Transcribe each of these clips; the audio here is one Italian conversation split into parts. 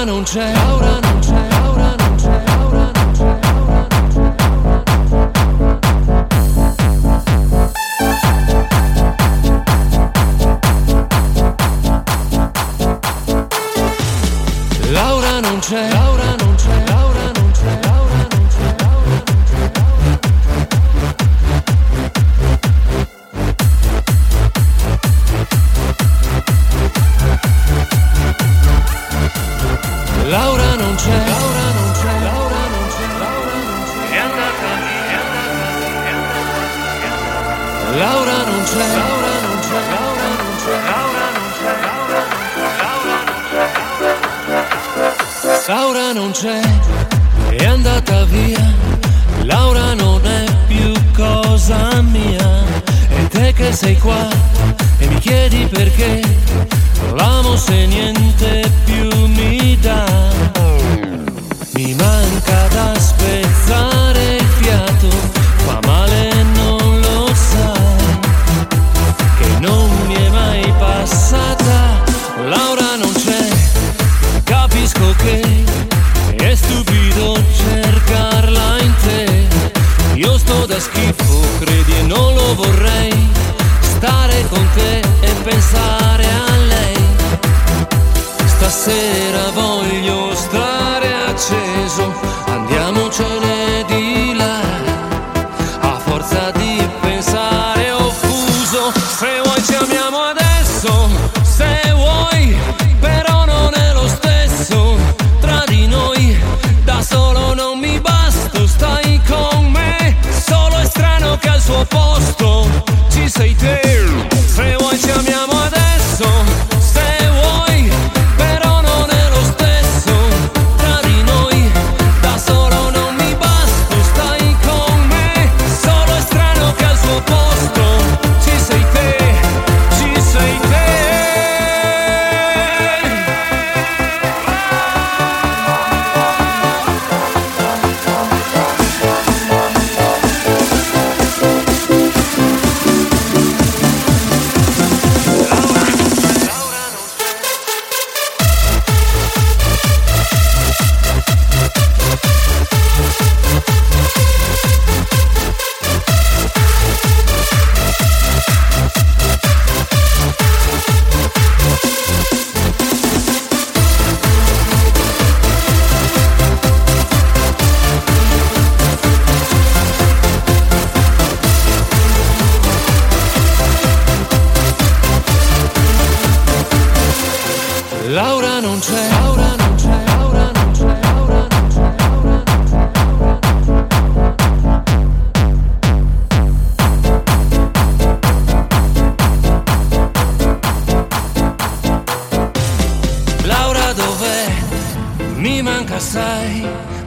Haurano non c'è, Haurano non c'è. Laura non c'è, Laura non c'è, Laura non c'è, Laura non c'è, Laura non c'è, Laura non c'è, Laura non c'è, è andata via, Laura non è più cosa mia, e te che sei qua e mi chiedi perché, l'amo se niente più mi dà, mi manca da aspettare. peso, andiamocene di là, a forza di pensare ho fuso, se vuoi ci amiamo adesso, se vuoi, però non è lo stesso, tra di noi.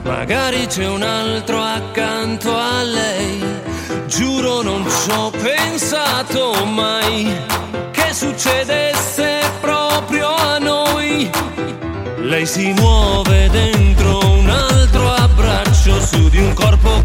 Magari c'è un altro accanto a lei. Giuro non ci ho pensato mai che succedesse proprio a noi. Lei si muove dentro un altro abbraccio su di un corpo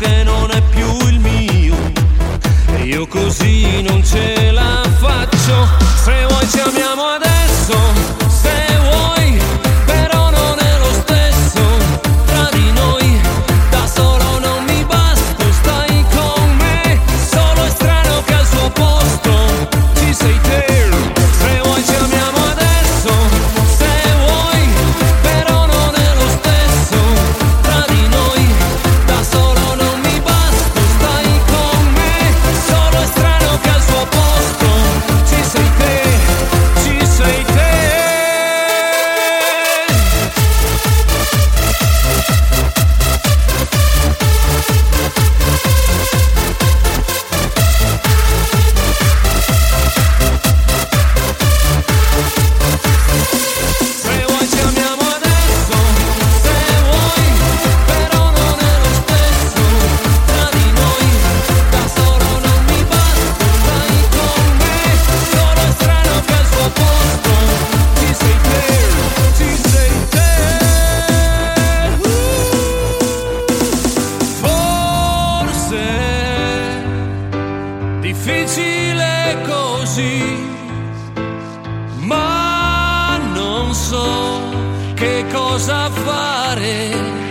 cosa fare